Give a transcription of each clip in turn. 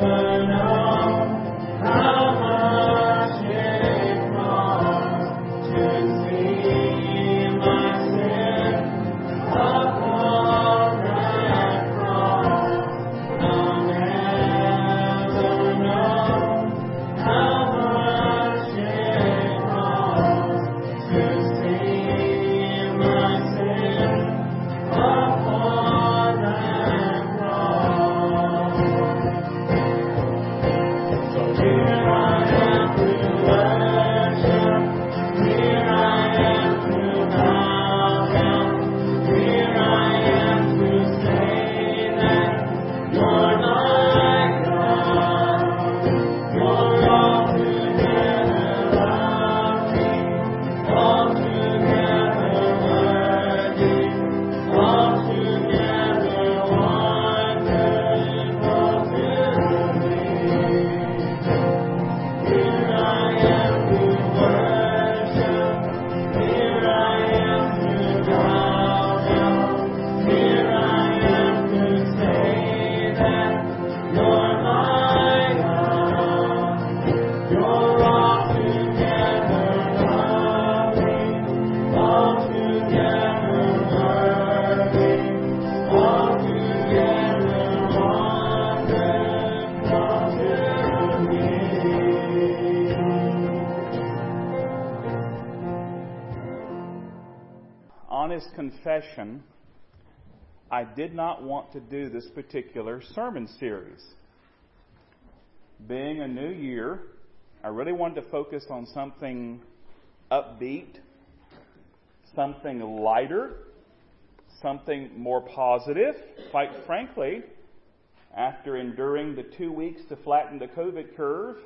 Father. Confession, I did not want to do this particular sermon series. Being a new year, I really wanted to focus on something upbeat, something lighter, something more positive. Quite frankly, after enduring the two weeks to flatten the COVID curve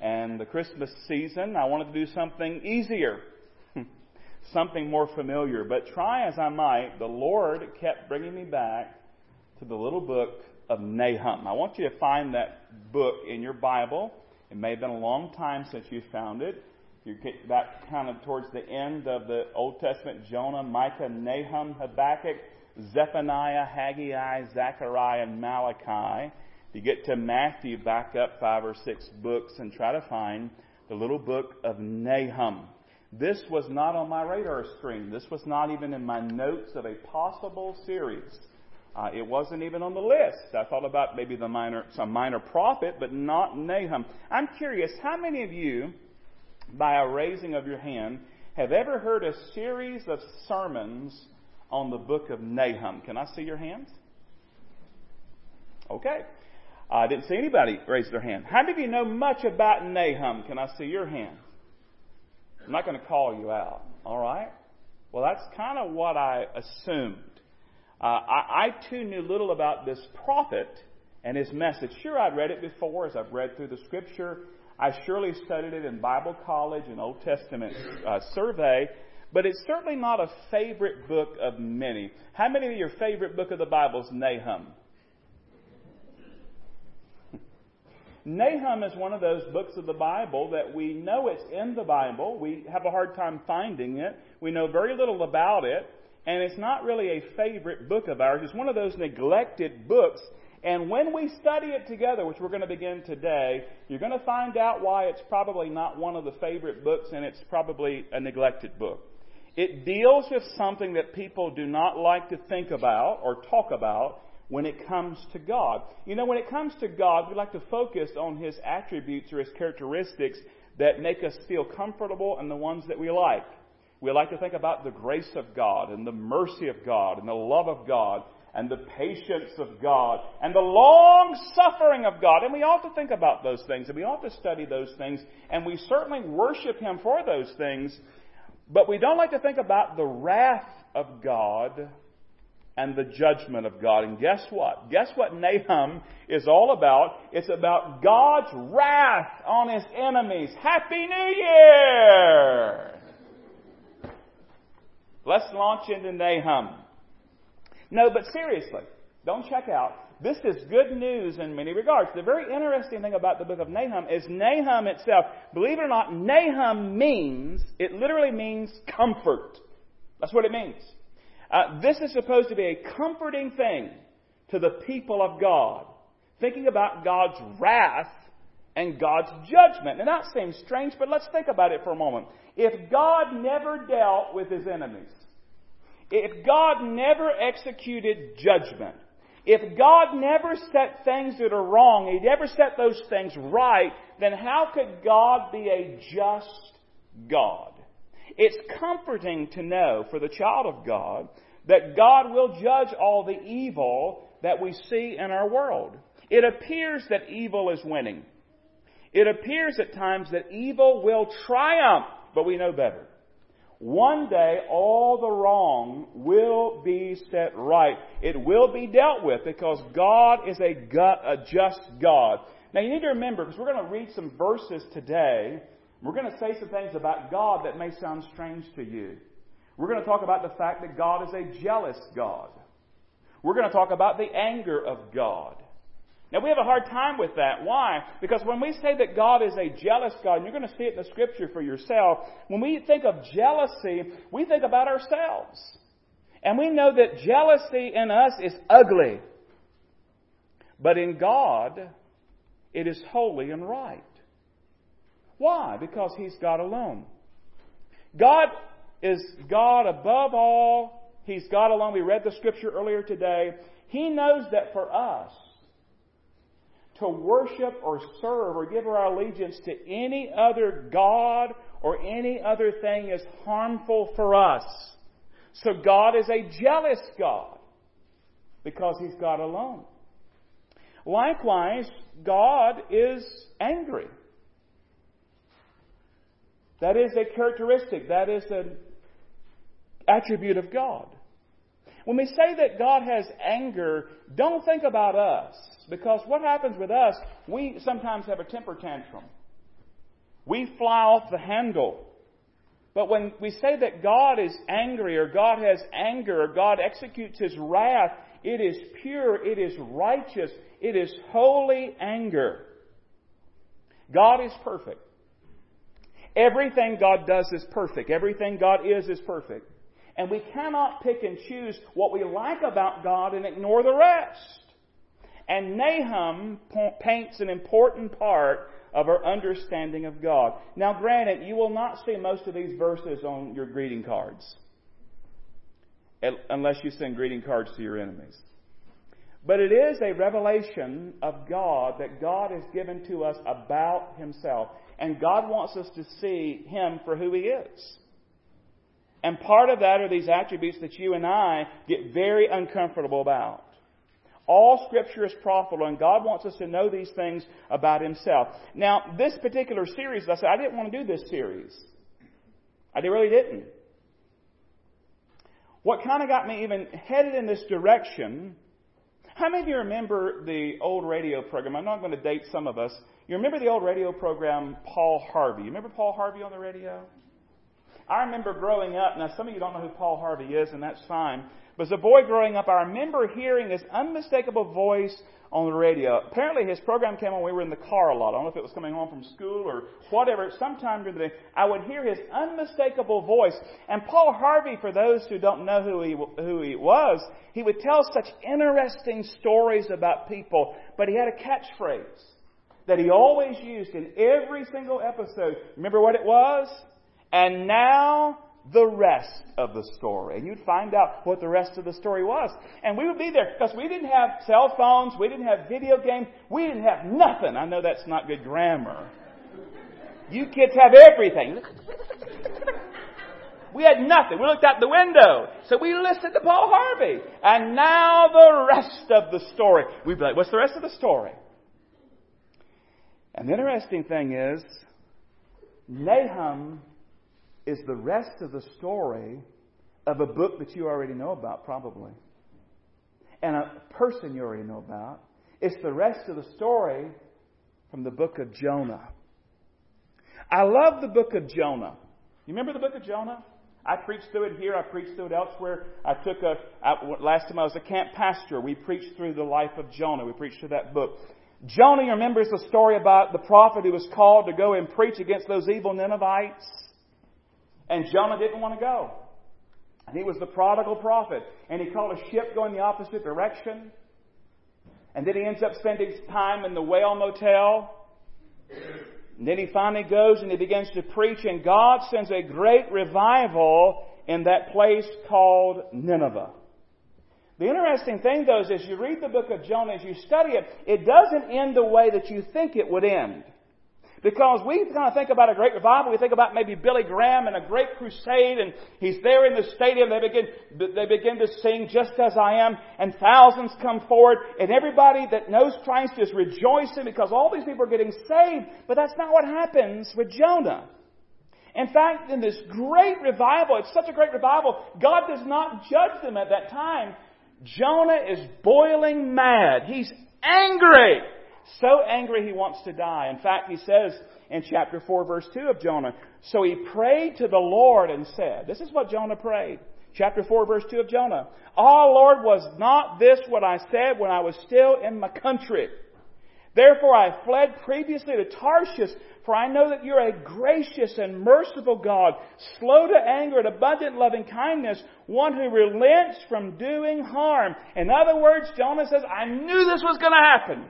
and the Christmas season, I wanted to do something easier something more familiar. But try as I might, the Lord kept bringing me back to the little book of Nahum. I want you to find that book in your Bible. It may have been a long time since you found it. You get back kind of towards the end of the Old Testament Jonah, Micah, Nahum, Habakkuk, Zephaniah, Haggai, Zechariah, and Malachi. You get to Matthew, back up five or six books and try to find the little book of Nahum. This was not on my radar screen. This was not even in my notes of a possible series. Uh, it wasn't even on the list. I thought about maybe the minor, some minor prophet, but not Nahum. I'm curious, how many of you, by a raising of your hand, have ever heard a series of sermons on the book of Nahum? Can I see your hands? Okay. I didn't see anybody raise their hand. How many of you know much about Nahum? Can I see your hand? I'm not going to call you out. All right? Well, that's kind of what I assumed. Uh, I, I too knew little about this prophet and his message. Sure, I'd read it before as I've read through the scripture. I surely studied it in Bible college and Old Testament uh, survey, but it's certainly not a favorite book of many. How many of your favorite book of the Bible is Nahum? Nahum is one of those books of the Bible that we know it's in the Bible. We have a hard time finding it. We know very little about it. And it's not really a favorite book of ours. It's one of those neglected books. And when we study it together, which we're going to begin today, you're going to find out why it's probably not one of the favorite books and it's probably a neglected book. It deals with something that people do not like to think about or talk about, when it comes to God. You know, when it comes to God, we like to focus on His attributes or His characteristics that make us feel comfortable and the ones that we like. We like to think about the grace of God and the mercy of God and the love of God and the patience of God and the long suffering of God. And we ought to think about those things and we ought to study those things and we certainly worship Him for those things. But we don't like to think about the wrath of God and the judgment of God. And guess what? Guess what Nahum is all about? It's about God's wrath on his enemies. Happy New Year! Let's launch into Nahum. No, but seriously, don't check out. This is good news in many regards. The very interesting thing about the book of Nahum is Nahum itself, believe it or not, Nahum means, it literally means comfort. That's what it means. Uh, this is supposed to be a comforting thing to the people of God. Thinking about God's wrath and God's judgment. And that seems strange, but let's think about it for a moment. If God never dealt with his enemies, if God never executed judgment, if God never set things that are wrong, He never set those things right, then how could God be a just God? It's comforting to know for the child of God that God will judge all the evil that we see in our world. It appears that evil is winning. It appears at times that evil will triumph, but we know better. One day all the wrong will be set right. It will be dealt with because God is a, gut, a just God. Now you need to remember, because we're going to read some verses today, we're going to say some things about God that may sound strange to you. We're going to talk about the fact that God is a jealous God. We're going to talk about the anger of God. Now we have a hard time with that. Why? Because when we say that God is a jealous God, and you're going to see it in the scripture for yourself, when we think of jealousy, we think about ourselves. And we know that jealousy in us is ugly. But in God, it is holy and right. Why? Because He's God alone. God is God above all. He's God alone. We read the scripture earlier today. He knows that for us, to worship or serve or give our allegiance to any other God or any other thing is harmful for us. So God is a jealous God because He's God alone. Likewise, God is angry. That is a characteristic, that is an attribute of God. When we say that God has anger, don't think about us. Because what happens with us, we sometimes have a temper tantrum. We fly off the handle. But when we say that God is angry or God has anger or God executes His wrath, it is pure, it is righteous, it is holy anger. God is perfect. Everything God does is perfect. Everything God is is perfect. And we cannot pick and choose what we like about God and ignore the rest. And Nahum paints an important part of our understanding of God. Now, granted, you will not see most of these verses on your greeting cards, unless you send greeting cards to your enemies. But it is a revelation of God that God has given to us about Himself. And God wants us to see Him for who He is. And part of that are these attributes that you and I get very uncomfortable about. All scripture is profitable and God wants us to know these things about Himself. Now, this particular series, I said, I didn't want to do this series. I really didn't. What kind of got me even headed in this direction, how many of you remember the old radio program? I'm not going to date some of us. You remember the old radio program, Paul Harvey? You remember Paul Harvey on the radio? I remember growing up, now some of you don't know who Paul Harvey is, and that's fine. But as a boy growing up, I remember hearing his unmistakable voice on the radio. Apparently, his program came on we were in the car a lot. I don't know if it was coming home from school or whatever. Sometime during the day, I would hear his unmistakable voice. And Paul Harvey, for those who don't know who he, who he was, he would tell such interesting stories about people. But he had a catchphrase that he always used in every single episode. Remember what it was? And now the rest of the story. And you'd find out what the rest of the story was. And we would be there because we didn't have cell phones, we didn't have video games, we didn't have nothing. I know that's not good grammar. You kids have everything. We had nothing. We looked out the window. So we listened to Paul Harvey. And now the rest of the story. We'd be like, what's the rest of the story? And the interesting thing is, Nahum is the rest of the story of a book that you already know about, probably. and a person you already know about. It's the rest of the story from the book of Jonah. I love the book of Jonah. You remember the book of Jonah? I preached through it here. I preached through it elsewhere. I took a, I, last time I was a camp pastor, we preached through the life of Jonah. We preached through that book. Jonah, remembers the story about the prophet who was called to go and preach against those evil Ninevites. And Jonah didn't want to go. And he was the prodigal prophet. And he called a ship going the opposite direction. And then he ends up spending time in the whale motel. And then he finally goes and he begins to preach, and God sends a great revival in that place called Nineveh. The interesting thing, though, is as you read the book of Jonah, as you study it, it doesn't end the way that you think it would end. Because we kind of think about a great revival, we think about maybe Billy Graham and a great crusade, and he's there in the stadium, they begin, they begin to sing just as I am, and thousands come forward, and everybody that knows Christ is rejoicing because all these people are getting saved, but that's not what happens with Jonah. In fact, in this great revival, it's such a great revival, God does not judge them at that time. Jonah is boiling mad. He's angry. So angry he wants to die. In fact, he says in chapter 4, verse 2 of Jonah, So he prayed to the Lord and said, This is what Jonah prayed. Chapter 4, verse 2 of Jonah. Oh Lord, was not this what I said when I was still in my country? Therefore I fled previously to Tarshish, for I know that you're a gracious and merciful God, slow to anger and abundant loving kindness, one who relents from doing harm. In other words, Jonah says, I knew this was going to happen.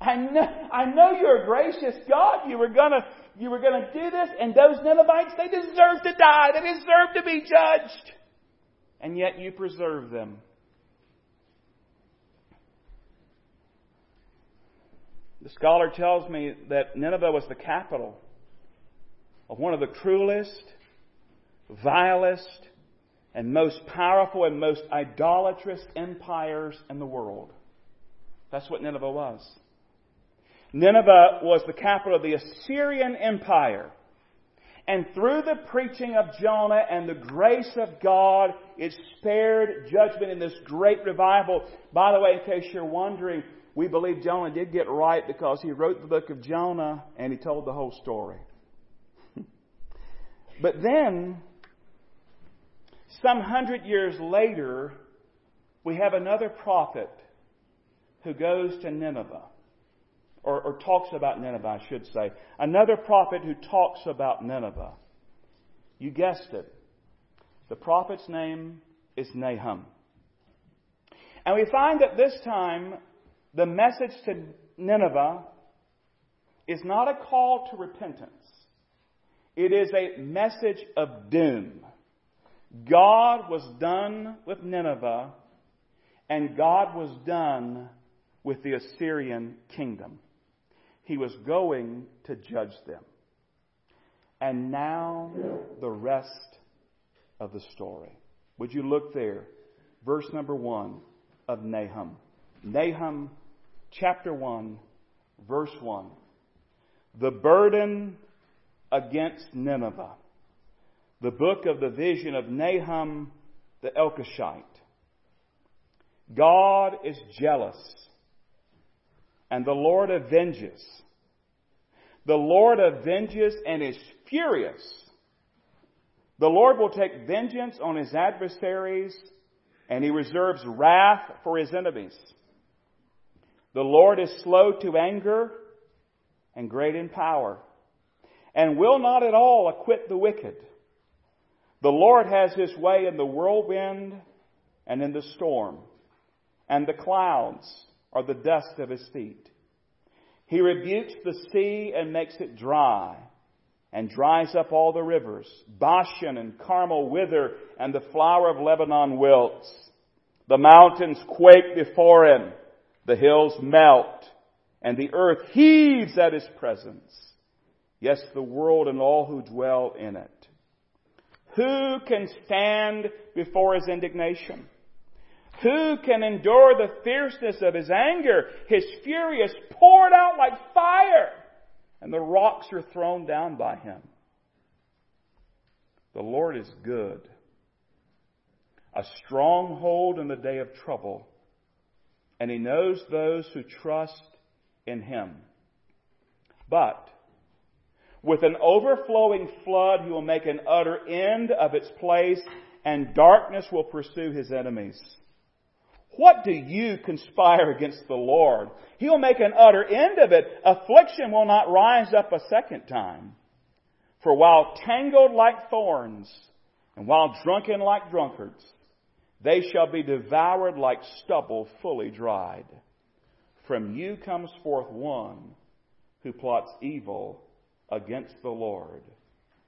I know, I know you're a gracious God. You were gonna, you were gonna do this, and those Ninevites, they deserve to die. They deserve to be judged. And yet you preserve them. The scholar tells me that Nineveh was the capital of one of the cruelest, vilest, and most powerful and most idolatrous empires in the world. That's what Nineveh was. Nineveh was the capital of the Assyrian Empire. And through the preaching of Jonah and the grace of God, it spared judgment in this great revival. By the way, in case you're wondering, we believe Jonah did get right because he wrote the book of Jonah and he told the whole story. but then, some hundred years later, we have another prophet who goes to Nineveh or, or talks about Nineveh, I should say. Another prophet who talks about Nineveh. You guessed it. The prophet's name is Nahum. And we find that this time the message to Nineveh is not a call to repentance. It is a message of doom. God was done with Nineveh, and God was done with the Assyrian kingdom. He was going to judge them. And now the rest of the story. Would you look there? Verse number one of Nahum. Nahum chapter 1, verse 1. The burden against Nineveh. The book of the vision of Nahum the Elkoshite. God is jealous and the Lord avenges. The Lord avenges and is furious. The Lord will take vengeance on his adversaries, and he reserves wrath for his enemies. The Lord is slow to anger and great in power, and will not at all acquit the wicked. The Lord has his way in the whirlwind and in the storm, and the clouds are the dust of his feet. He rebukes the sea and makes it dry, and dries up all the rivers. Bashan and Carmel wither, and the flower of Lebanon wilts. The mountains quake before him, the hills melt, and the earth heaves at his presence. Yes, the world and all who dwell in it. Who can stand before his indignation? Who can endure the fierceness of his anger? His fury is poured out like fire, and the rocks are thrown down by him. The Lord is good, a stronghold in the day of trouble. And he knows those who trust in him. But with an overflowing flood, he will make an utter end of its place, and darkness will pursue his enemies. What do you conspire against the Lord? He will make an utter end of it. Affliction will not rise up a second time. For while tangled like thorns, and while drunken like drunkards, they shall be devoured like stubble fully dried. From you comes forth one who plots evil against the Lord,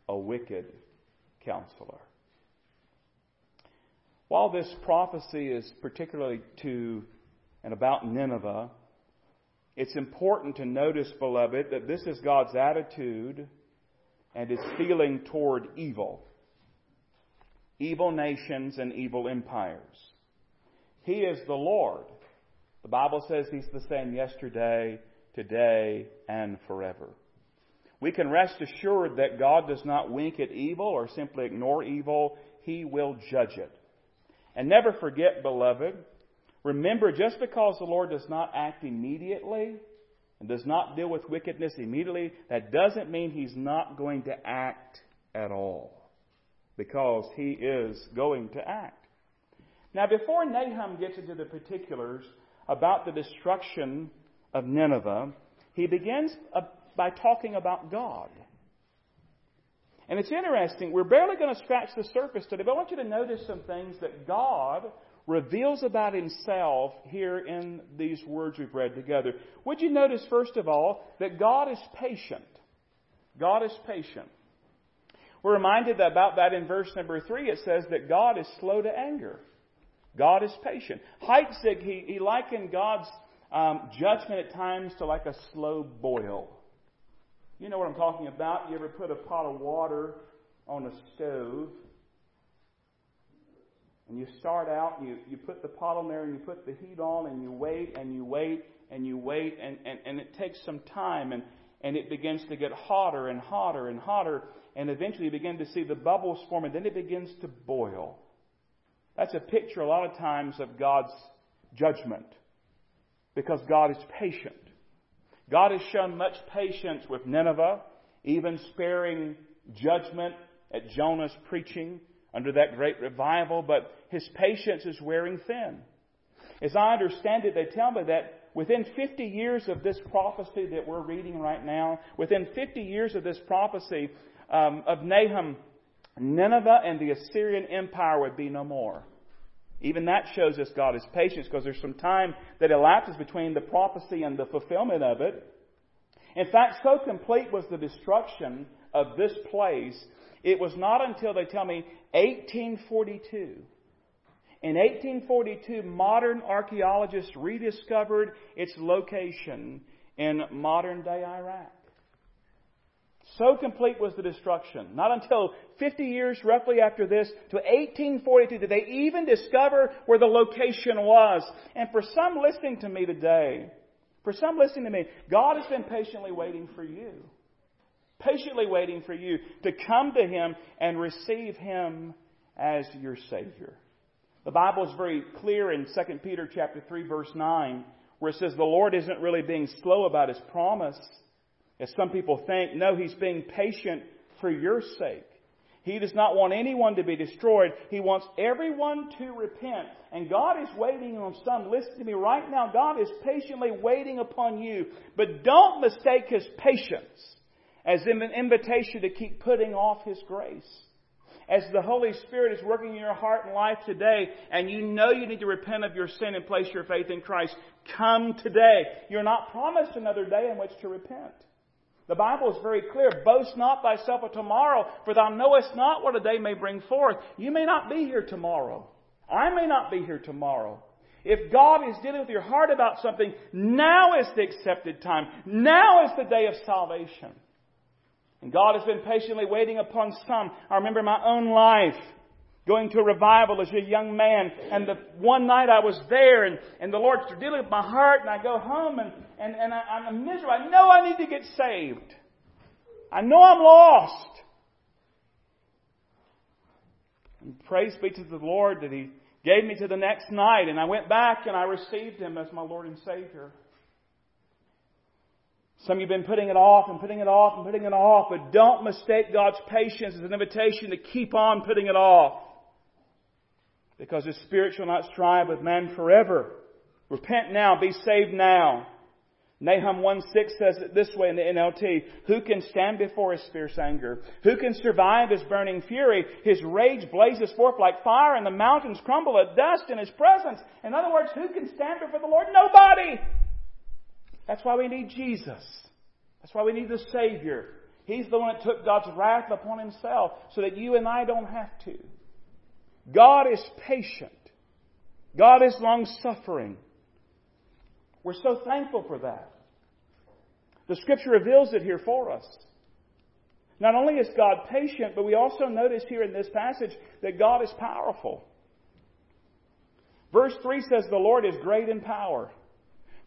a wicked counselor. While this prophecy is particularly to and about Nineveh, it's important to notice, beloved, that this is God's attitude and his feeling toward evil. Evil nations and evil empires. He is the Lord. The Bible says he's the same yesterday, today, and forever. We can rest assured that God does not wink at evil or simply ignore evil. He will judge it. And never forget, beloved, remember just because the Lord does not act immediately and does not deal with wickedness immediately, that doesn't mean He's not going to act at all. Because He is going to act. Now, before Nahum gets into the particulars about the destruction of Nineveh, he begins uh, by talking about God. And it's interesting, we're barely going to scratch the surface today, but I want you to notice some things that God reveals about himself here in these words we've read together. Would you notice, first of all, that God is patient? God is patient. We're reminded about that in verse number three. It says that God is slow to anger. God is patient. Heitzig, he, he likened God's um, judgment at times to like a slow boil. You know what I'm talking about. You ever put a pot of water on a stove and you start out, you, you put the pot on there and you put the heat on and you wait and you wait and you wait and, and, and it takes some time and, and it begins to get hotter and hotter and hotter and eventually you begin to see the bubbles form and then it begins to boil. That's a picture a lot of times of God's judgment because God is patient. God has shown much patience with Nineveh, even sparing judgment at Jonah's preaching under that great revival, but his patience is wearing thin. As I understand it, they tell me that within 50 years of this prophecy that we're reading right now, within 50 years of this prophecy um, of Nahum, Nineveh and the Assyrian Empire would be no more. Even that shows us God is patient because there's some time that elapses between the prophecy and the fulfillment of it. In fact, so complete was the destruction of this place, it was not until they tell me 1842. In 1842, modern archaeologists rediscovered its location in modern day Iraq. So complete was the destruction. Not until 50 years roughly after this, to 1842, did they even discover where the location was. And for some listening to me today, for some listening to me, God has been patiently waiting for you. Patiently waiting for you to come to Him and receive Him as your Savior. The Bible is very clear in 2 Peter chapter 3 verse 9 where it says the Lord isn't really being slow about His promise as some people think. No, He's being patient for your sake. He does not want anyone to be destroyed. He wants everyone to repent. And God is waiting on some. Listen to me right now. God is patiently waiting upon you. But don't mistake His patience as an invitation to keep putting off His grace. As the Holy Spirit is working in your heart and life today, and you know you need to repent of your sin and place your faith in Christ, come today. You're not promised another day in which to repent. The Bible is very clear. Boast not thyself of tomorrow, for thou knowest not what a day may bring forth. You may not be here tomorrow. I may not be here tomorrow. If God is dealing with your heart about something, now is the accepted time. Now is the day of salvation. And God has been patiently waiting upon some. I remember my own life going to a revival as a young man. And the one night I was there and, and the Lord's dealing with my heart and I go home and, and, and I, I'm miserable. I know I need to get saved. I know I'm lost. And praise be to the Lord that He gave me to the next night, and I went back and I received Him as my Lord and Savior. Some of you have been putting it off and putting it off and putting it off, but don't mistake God's patience as an invitation to keep on putting it off. Because His Spirit shall not strive with man forever. Repent now, be saved now. Nahum 1 6 says it this way in the NLT Who can stand before his fierce anger? Who can survive his burning fury? His rage blazes forth like fire, and the mountains crumble at dust in his presence. In other words, who can stand before the Lord? Nobody! That's why we need Jesus. That's why we need the Savior. He's the one that took God's wrath upon himself so that you and I don't have to. God is patient. God is long suffering. We're so thankful for that. The scripture reveals it here for us. Not only is God patient, but we also notice here in this passage that God is powerful. Verse 3 says, The Lord is great in power.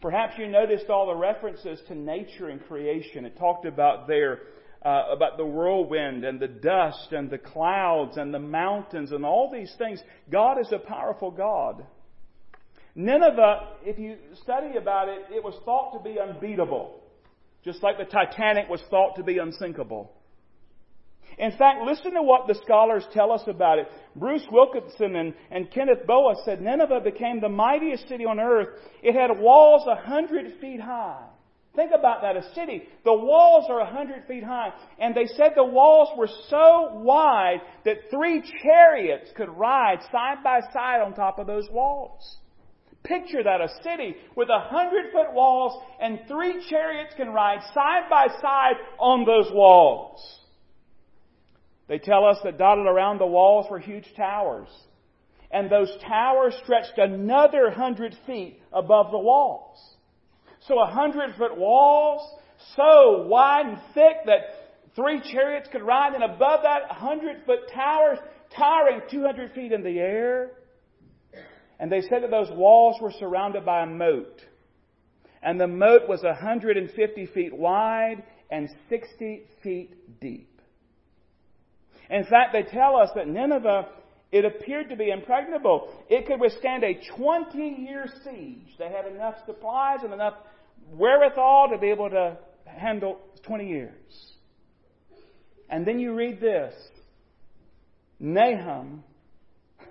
Perhaps you noticed all the references to nature and creation. It talked about there, uh, about the whirlwind and the dust and the clouds and the mountains and all these things. God is a powerful God. Nineveh, if you study about it, it was thought to be unbeatable. Just like the Titanic was thought to be unsinkable. In fact, listen to what the scholars tell us about it. Bruce Wilkinson and, and Kenneth Boa said Nineveh became the mightiest city on earth. It had walls a hundred feet high. Think about that, a city. The walls are a hundred feet high. And they said the walls were so wide that three chariots could ride side by side on top of those walls. Picture that, a city with a hundred foot walls and three chariots can ride side by side on those walls. They tell us that dotted around the walls were huge towers. And those towers stretched another hundred feet above the walls. So a hundred foot walls, so wide and thick that three chariots could ride, and above that, a hundred foot towers towering 200 feet in the air. And they said that those walls were surrounded by a moat. And the moat was 150 feet wide and 60 feet deep. In fact, they tell us that Nineveh, it appeared to be impregnable. It could withstand a 20 year siege. They had enough supplies and enough wherewithal to be able to handle 20 years. And then you read this Nahum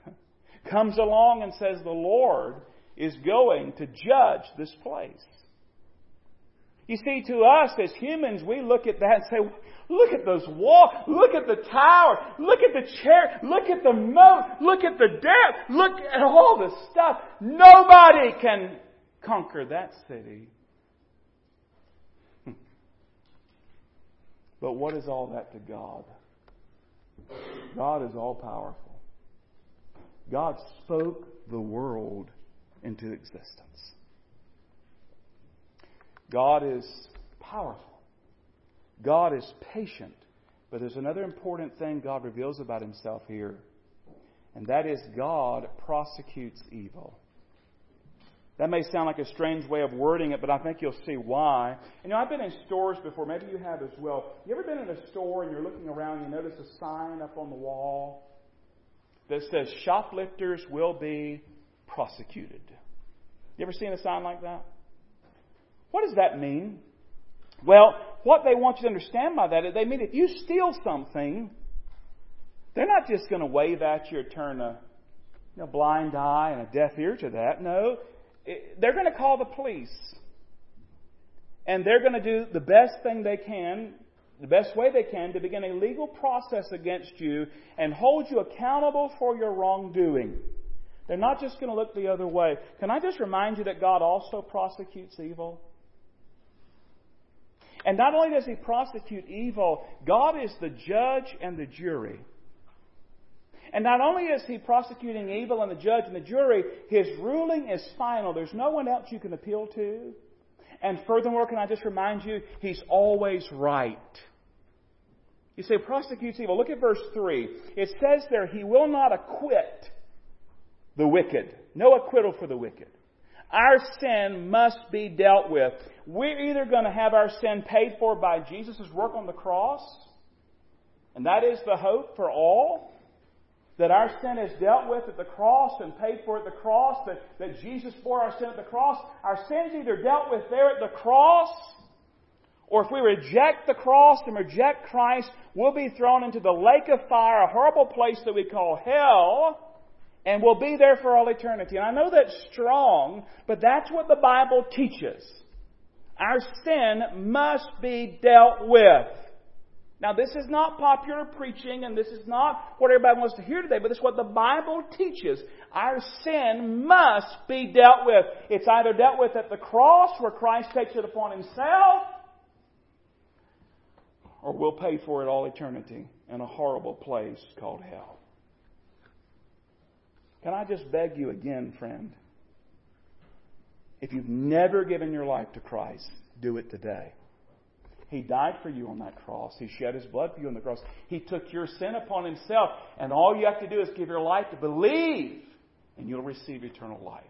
comes along and says, The Lord is going to judge this place. You see, to us as humans, we look at that and say, Look at those walls. Look at the tower. Look at the chair. Look at the moat. Look at the depth. Look at all the stuff. Nobody can conquer that city. Hmm. But what is all that to God? God is all powerful. God spoke the world into existence. God is powerful. God is patient. But there's another important thing God reveals about himself here, and that is God prosecutes evil. That may sound like a strange way of wording it, but I think you'll see why. You know, I've been in stores before, maybe you have as well. You ever been in a store and you're looking around and you notice a sign up on the wall that says shoplifters will be prosecuted. You ever seen a sign like that? What does that mean? Well, what they want you to understand by that is they mean if you steal something, they're not just going to wave at you or turn a you know, blind eye and a deaf ear to that. No, it, they're going to call the police. And they're going to do the best thing they can the best way they can to begin a legal process against you and hold you accountable for your wrongdoing. They're not just going to look the other way. Can I just remind you that God also prosecutes evil? And not only does He prosecute evil, God is the judge and the jury. And not only is He prosecuting evil and the judge and the jury, His ruling is final. There's no one else you can appeal to. And furthermore, can I just remind you, He's always right. You say prosecutes evil. Look at verse 3. It says there, He will not acquit the wicked. No acquittal for the wicked. Our sin must be dealt with. We're either going to have our sin paid for by Jesus' work on the cross, and that is the hope for all. that our sin is dealt with at the cross and paid for at the cross, that, that Jesus bore our sin at the cross. Our sin's either dealt with there at the cross, or if we reject the cross and reject Christ, we'll be thrown into the lake of fire, a horrible place that we call hell, and we'll be there for all eternity. And I know that's strong, but that's what the Bible teaches. Our sin must be dealt with. Now, this is not popular preaching, and this is not what everybody wants to hear today, but it's what the Bible teaches. Our sin must be dealt with. It's either dealt with at the cross, where Christ takes it upon himself, or we'll pay for it all eternity in a horrible place called hell. Can I just beg you again, friend? If you've never given your life to Christ, do it today. He died for you on that cross. He shed his blood for you on the cross. He took your sin upon himself. And all you have to do is give your life to believe, and you'll receive eternal life.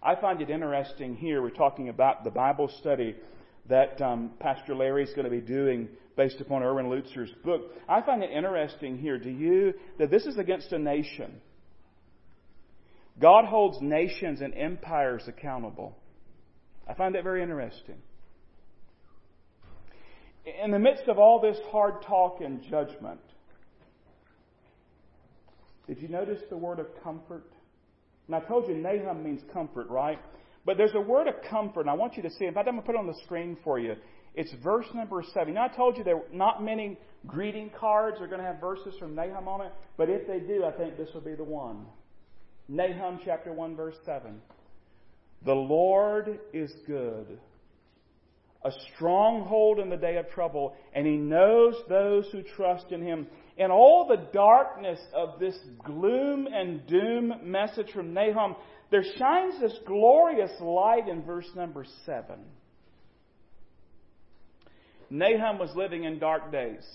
I find it interesting here. We're talking about the Bible study that um, Pastor Larry is going to be doing based upon Erwin Lutzer's book. I find it interesting here, do you, that this is against a nation. God holds nations and empires accountable. I find that very interesting in the midst of all this hard talk and judgment, did you notice the word of comfort? And I told you Nahum means comfort, right? But there's a word of comfort, and I want you to see. In fact, I'm going to put it on the screen for you. It's verse number seven. Now, I told you there not many greeting cards are going to have verses from Nahum on it, but if they do, I think this will be the one. Nahum chapter 1, verse 7. The Lord is good a stronghold in the day of trouble, and He knows those who trust in Him. In all the darkness of this gloom and doom message from Nahum, there shines this glorious light in verse number 7. Nahum was living in dark days.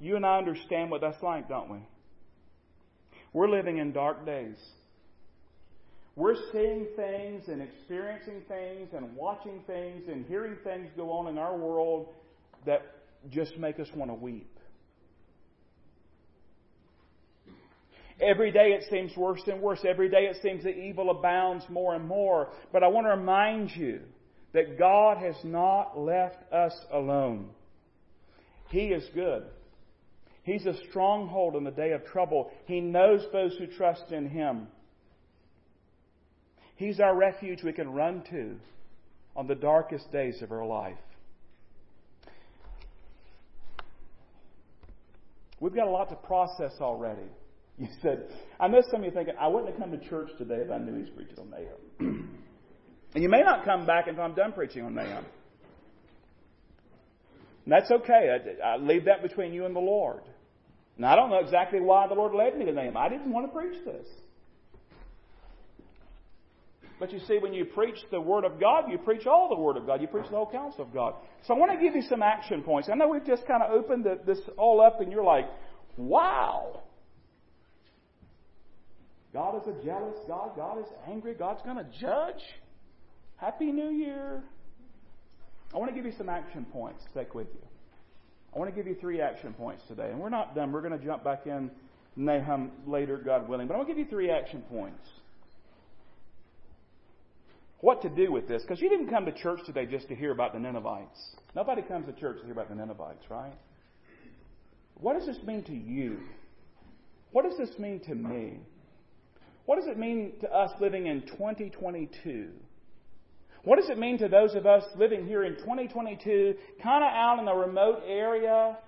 You and I understand what that's like, don't we? We're living in dark days. We're seeing things and experiencing things and watching things and hearing things go on in our world that just make us want to weep. Every day it seems worse and worse. Every day it seems that evil abounds more and more. But I want to remind you that God has not left us alone. He is good. He's a stronghold in the day of trouble. He knows those who trust in Him. He's our refuge we can run to on the darkest days of our life. We've got a lot to process already. You said, I know some of you thinking, I wouldn't have come to church today if I knew he's preaching on Nahum. and you may not come back until I'm done preaching on Nahum. And that's okay. I, I leave that between you and the Lord. Now, I don't know exactly why the Lord led me to Nahum. I didn't want to preach this. But you see, when you preach the Word of God, you preach all the Word of God. You preach the whole counsel of God. So I want to give you some action points. I know we've just kind of opened this all up, and you're like, wow. God is a jealous God. God is angry. God's going to judge. Happy New Year. I want to give you some action points to take with you. I want to give you three action points today. And we're not done. We're going to jump back in Nahum later, God willing. But I want to give you three action points what to do with this. Because you didn't come to church today just to hear about the Ninevites. Nobody comes to church to hear about the Ninevites, right? What does this mean to you? What does this mean to me? What does it mean to us living in 2022? What does it mean to those of us living here in 2022, kind of out in a remote area?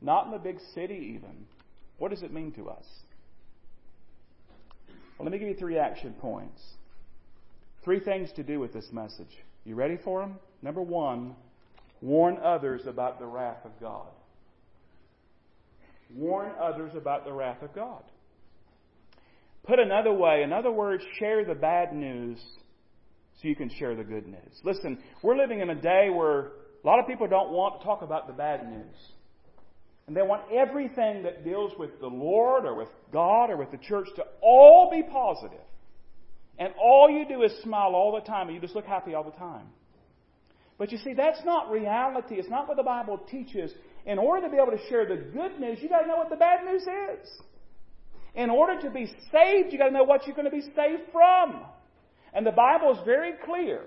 Not in the big city, even. What does it mean to us? Well, let me give you three action points. Three things to do with this message. You ready for them? Number one, warn others about the wrath of God. Warn others about the wrath of God. Put another way, in other words, share the bad news so you can share the good news. Listen, we're living in a day where a lot of people don't want to talk about the bad news. And they want everything that deals with the Lord or with God or with the church to all be positive. And all you do is smile all the time and you just look happy all the time. But you see, that's not reality. It's not what the Bible teaches. In order to be able to share the good news, you got to know what the bad news is. In order to be saved, you got to know what you're going to be saved from. And the Bible is very clear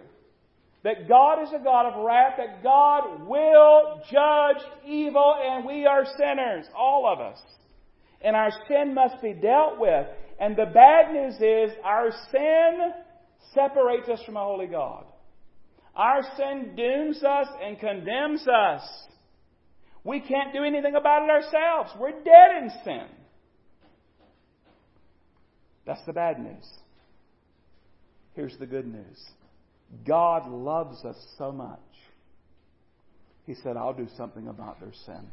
that God is a God of wrath, that God will judge evil, and we are sinners, all of us. And our sin must be dealt with. And the bad news is our sin separates us from a holy God. Our sin dooms us and condemns us. We can't do anything about it ourselves. We're dead in sin. That's the bad news. Here's the good news God loves us so much. He said, I'll do something about their sin.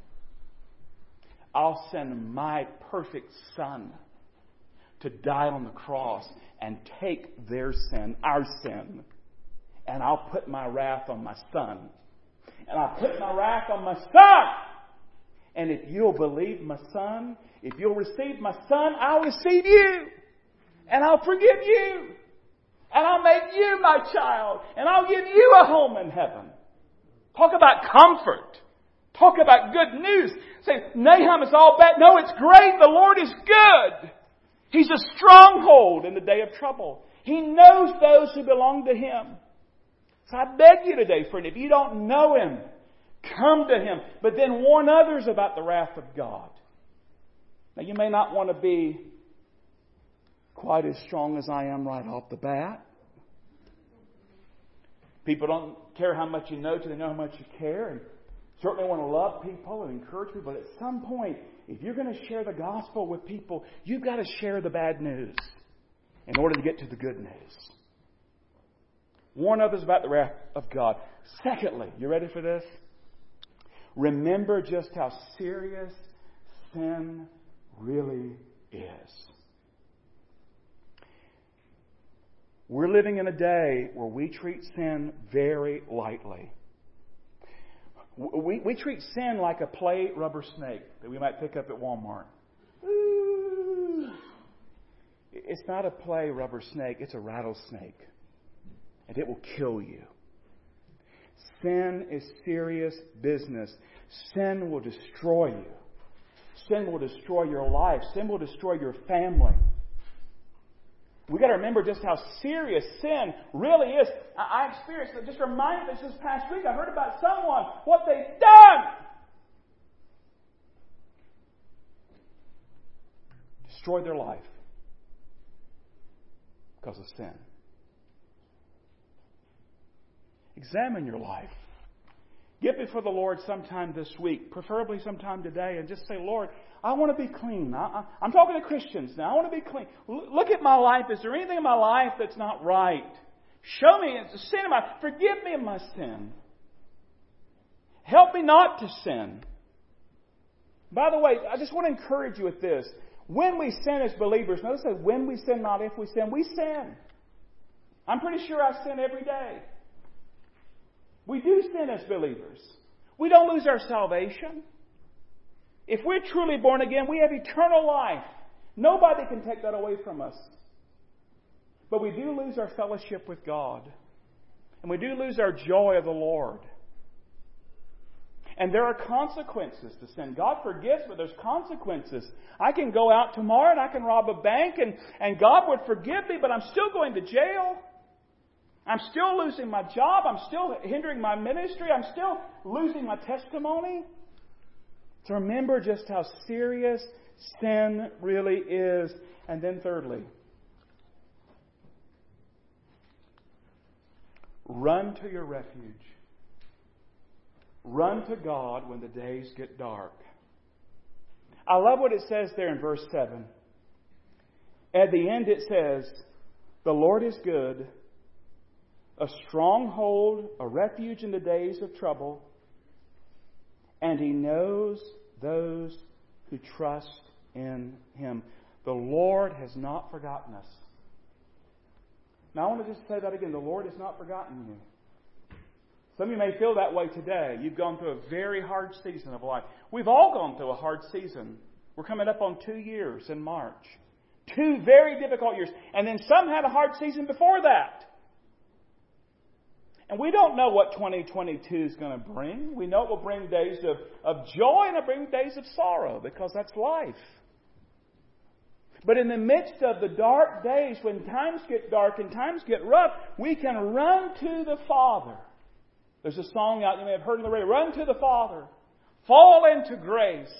I'll send my perfect Son to die on the cross and take their sin, our sin, and I'll put my wrath on my Son. And I'll put my wrath on my Son. And if you'll believe my Son, if you'll receive my Son, I'll receive you. And I'll forgive you. And I'll make you my child. And I'll give you a home in heaven. Talk about comfort. Talk about good news. Say, Nahum, it's all bad. No, it's great. The Lord is good. He's a stronghold in the day of trouble. He knows those who belong to Him. So I beg you today, friend, if you don't know Him, come to Him. But then warn others about the wrath of God. Now, you may not want to be quite as strong as I am right off the bat. People don't care how much you know till they know how much you care. And certainly want to love people and encourage people. But at some point, if you're going to share the gospel with people, you've got to share the bad news in order to get to the good news. Warn others about the wrath of God. Secondly, you ready for this? Remember just how serious sin really is. We're living in a day where we treat sin very lightly. We, we treat sin like a play rubber snake that we might pick up at Walmart. Ooh. It's not a play rubber snake, it's a rattlesnake. And it will kill you. Sin is serious business. Sin will destroy you. Sin will destroy your life. Sin will destroy your family. We've got to remember just how serious sin really is. I, experienced it. Just reminded us this past week. I heard about someone, what they've done. Destroyed their life because of sin. Examine your life. Get before the Lord sometime this week, preferably sometime today, and just say, Lord, I want to be clean. I, am talking to Christians now. I want to be clean. look at my life. Is there anything in my life that's not right? Show me it's a sin in my forgive me of my sin. Help me not to sin. By the way, I just want to encourage you with this. When we sin as believers, notice that when we sin, not if we sin, we sin. I'm pretty sure I sin every day. We do sin as believers. We don't lose our salvation. If we're truly born again, we have eternal life. Nobody can take that away from us. But we do lose our fellowship with God. And we do lose our joy of the Lord. And there are consequences to sin. God forgives, but there's consequences. I can go out tomorrow and I can rob a bank and, and God would forgive me, but I'm still going to jail. I'm still losing my job. I'm still hindering my ministry. I'm still losing my testimony. To remember just how serious sin really is. And then, thirdly, run to your refuge. Run to God when the days get dark. I love what it says there in verse 7. At the end, it says, The Lord is good, a stronghold, a refuge in the days of trouble and He knows those who trust in Him. The Lord has not forgotten us. Now, I want to just say that again. The Lord has not forgotten you. Some of you may feel that way today. You've gone through a very hard season of life. We've all gone through a hard season. We're coming up on two years in March. Two very difficult years. And then some had a hard season before that. And we don't know what 2022 is going to bring. We know it will bring days of, of joy and it'll bring days of sorrow because that's life. But in the midst of the dark days, when times get dark and times get rough, we can run to the Father. There's a song out you may have heard in the radio Run to the Father, fall into grace.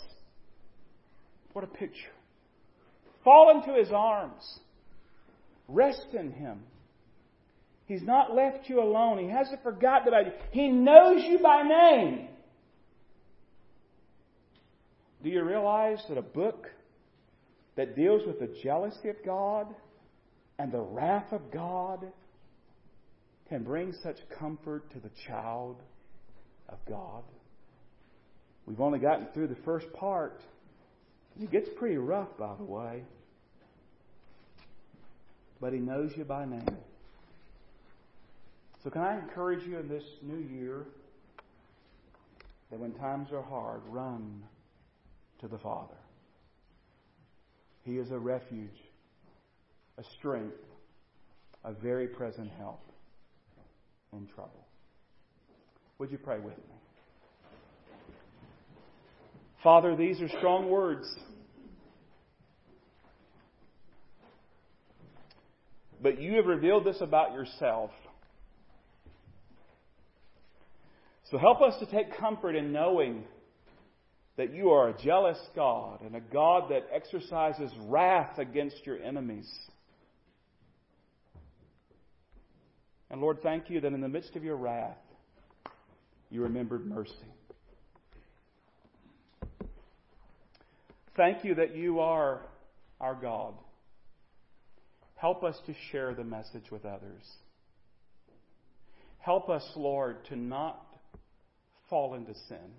What a picture. Fall into His arms, rest in Him. He's not left you alone. He hasn't forgotten about you. He knows you by name. Do you realize that a book that deals with the jealousy of God and the wrath of God can bring such comfort to the child of God? We've only gotten through the first part. It gets pretty rough, by the way. But He knows you by name. So, can I encourage you in this new year that when times are hard, run to the Father? He is a refuge, a strength, a very present help in trouble. Would you pray with me? Father, these are strong words. But you have revealed this about yourself. So help us to take comfort in knowing that you are a jealous God and a God that exercises wrath against your enemies. And Lord, thank you that in the midst of your wrath, you remembered mercy. Thank you that you are our God. Help us to share the message with others. Help us, Lord, to not fall into sin.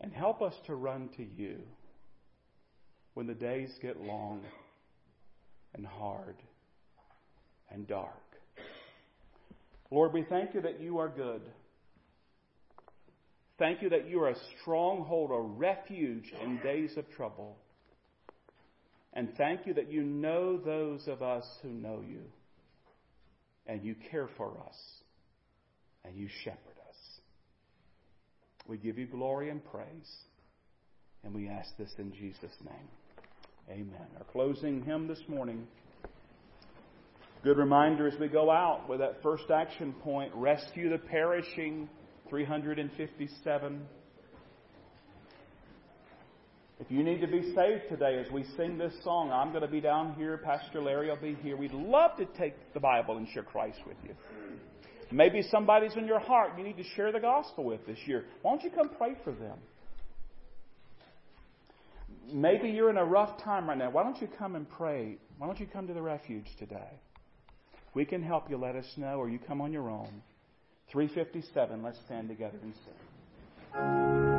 And help us to run to you when the days get long and hard and dark. Lord, we thank you that you are good. Thank you that you are a stronghold, a refuge in days of trouble. And thank you that you know those of us who know you. And you care for us. And you shepherd. We give you glory and praise. And we ask this in Jesus' name. Amen. Our closing hymn this morning. Good reminder as we go out with that first action point rescue the perishing, 357. If you need to be saved today as we sing this song, I'm going to be down here. Pastor Larry will be here. We'd love to take the Bible and share Christ with you. Maybe somebody's in your heart you need to share the gospel with this year. Why don't you come pray for them? Maybe you're in a rough time right now. Why don't you come and pray? Why don't you come to the refuge today? We can help you. Let us know, or you come on your own. 357. Let's stand together and sing.